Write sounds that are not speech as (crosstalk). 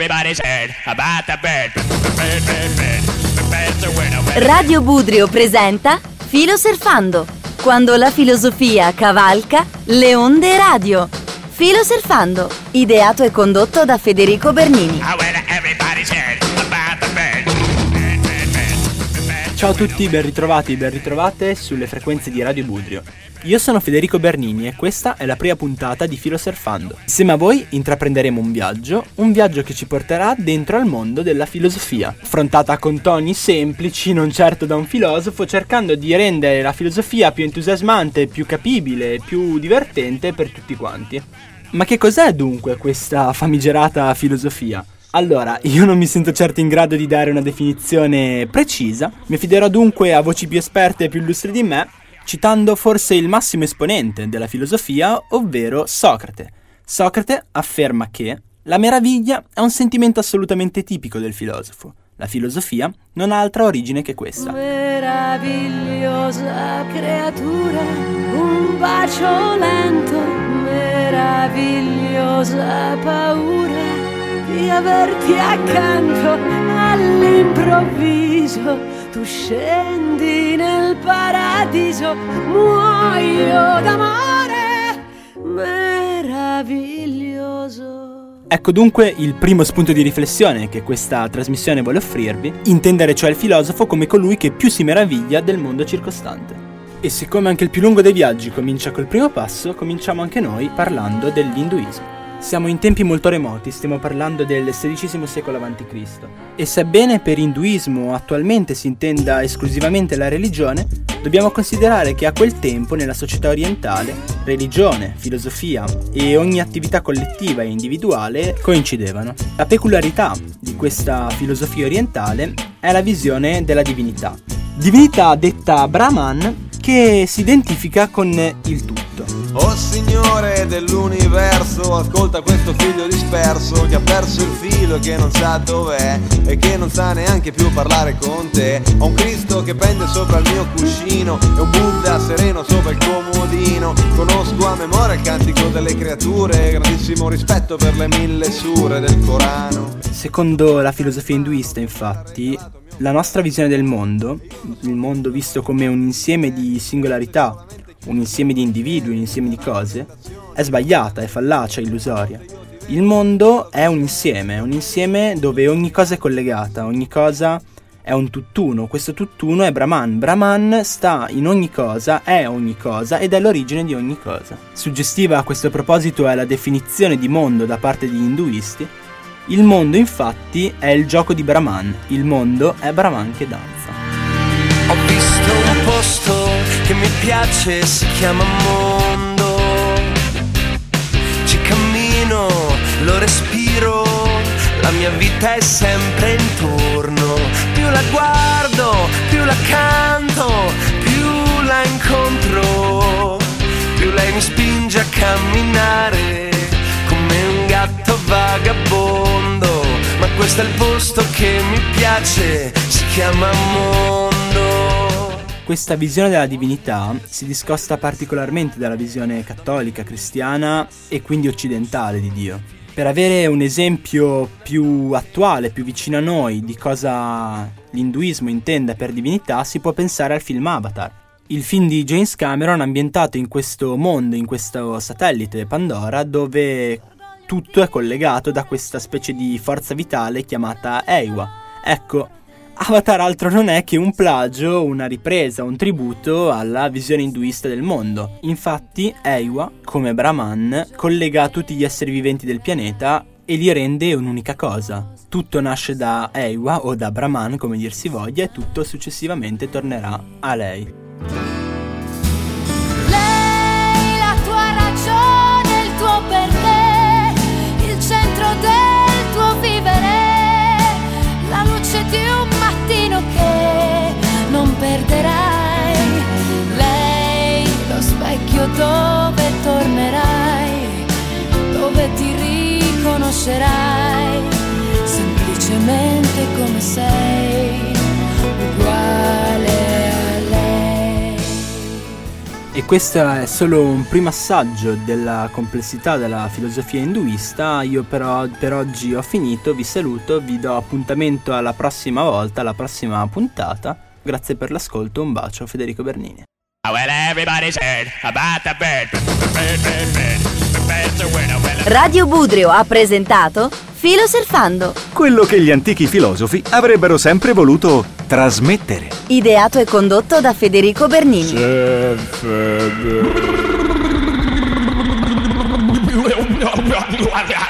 everybody's heard about the bird. Radio Budrio presenta Filo Surfando. Quando la filosofia cavalca le onde radio. Filo Surfando, ideato e condotto da Federico Bernini. Ah, Ciao a tutti, ben ritrovati, ben ritrovate sulle frequenze di Radio Budrio. Io sono Federico Bernini e questa è la prima puntata di Filo Surfando. Insieme a voi intraprenderemo un viaggio, un viaggio che ci porterà dentro al mondo della filosofia, affrontata con toni semplici, non certo da un filosofo, cercando di rendere la filosofia più entusiasmante, più capibile, più divertente per tutti quanti. Ma che cos'è dunque questa famigerata filosofia? Allora, io non mi sento certo in grado di dare una definizione precisa, mi affiderò dunque a voci più esperte e più illustri di me, citando forse il massimo esponente della filosofia, ovvero Socrate. Socrate afferma che la meraviglia è un sentimento assolutamente tipico del filosofo. La filosofia non ha altra origine che questa. Meravigliosa creatura, un bacio lento, meravigliosa paura di averti accanto all'improvviso. Tu scendi nel paradiso, muoio d'amore, meraviglioso. Ecco dunque il primo spunto di riflessione che questa trasmissione vuole offrirvi, intendere cioè il filosofo come colui che più si meraviglia del mondo circostante. E siccome anche il più lungo dei viaggi comincia col primo passo, cominciamo anche noi parlando dell'induismo. Siamo in tempi molto remoti, stiamo parlando del XVI secolo a.C. E sebbene per induismo attualmente si intenda esclusivamente la religione, dobbiamo considerare che a quel tempo nella società orientale religione, filosofia e ogni attività collettiva e individuale coincidevano. La peculiarità di questa filosofia orientale è la visione della divinità. Divinità detta Brahman che si identifica con il tutto. Oh Signore dell'universo, ascolta questo figlio disperso che ha perso il filo e che non sa dov'è e che non sa neanche più parlare con te. Ho un Cristo che pende sopra il mio cuscino e un Buddha sereno sopra il comodino. Conosco a memoria il cantico delle creature, grandissimo rispetto per le mille sure del Corano. Secondo la filosofia induista, infatti, la nostra visione del mondo, il mondo visto come un insieme di singolarità, un insieme di individui, un insieme di cose, è sbagliata, è fallacia, è illusoria. Il mondo è un insieme, un insieme dove ogni cosa è collegata, ogni cosa è un tutt'uno, questo tutt'uno è Brahman. Brahman sta in ogni cosa, è ogni cosa ed è l'origine di ogni cosa. Suggestiva a questo proposito è la definizione di mondo da parte degli induisti. Il mondo infatti è il gioco di Brahman, il mondo è Brahman che danza. Ho visto un posto mi piace, si chiama mondo. Ci cammino, lo respiro, la mia vita è sempre intorno. Più la guardo, più la canto, più la incontro, più lei mi spinge a camminare come un gatto vagabondo. Ma questo è il posto che mi piace, si chiama mondo. Questa visione della divinità si discosta particolarmente dalla visione cattolica, cristiana e quindi occidentale di Dio. Per avere un esempio più attuale, più vicino a noi di cosa l'induismo intenda per divinità, si può pensare al film Avatar. Il film di James Cameron ambientato in questo mondo, in questo satellite Pandora, dove tutto è collegato da questa specie di forza vitale chiamata Eiwa. Ecco, Avatar altro non è che un plagio, una ripresa, un tributo alla visione induista del mondo. Infatti, Eiwa, come Brahman, collega tutti gli esseri viventi del pianeta e li rende un'unica cosa. Tutto nasce da Eiwa o da Brahman, come dir si voglia, e tutto successivamente tornerà a lei. Riconoscerai, semplicemente come sei, uguale a lei. E questo è solo un primo assaggio della complessità della filosofia induista. Io però per oggi ho finito, vi saluto, vi do appuntamento alla prossima volta, alla prossima puntata. Grazie per l'ascolto, un bacio, Federico Bernini. Well, Radio Budrio ha presentato Filo Surfando. Quello che gli antichi filosofi avrebbero sempre voluto trasmettere. Ideato e condotto da Federico Bernini. Fede. (laughs)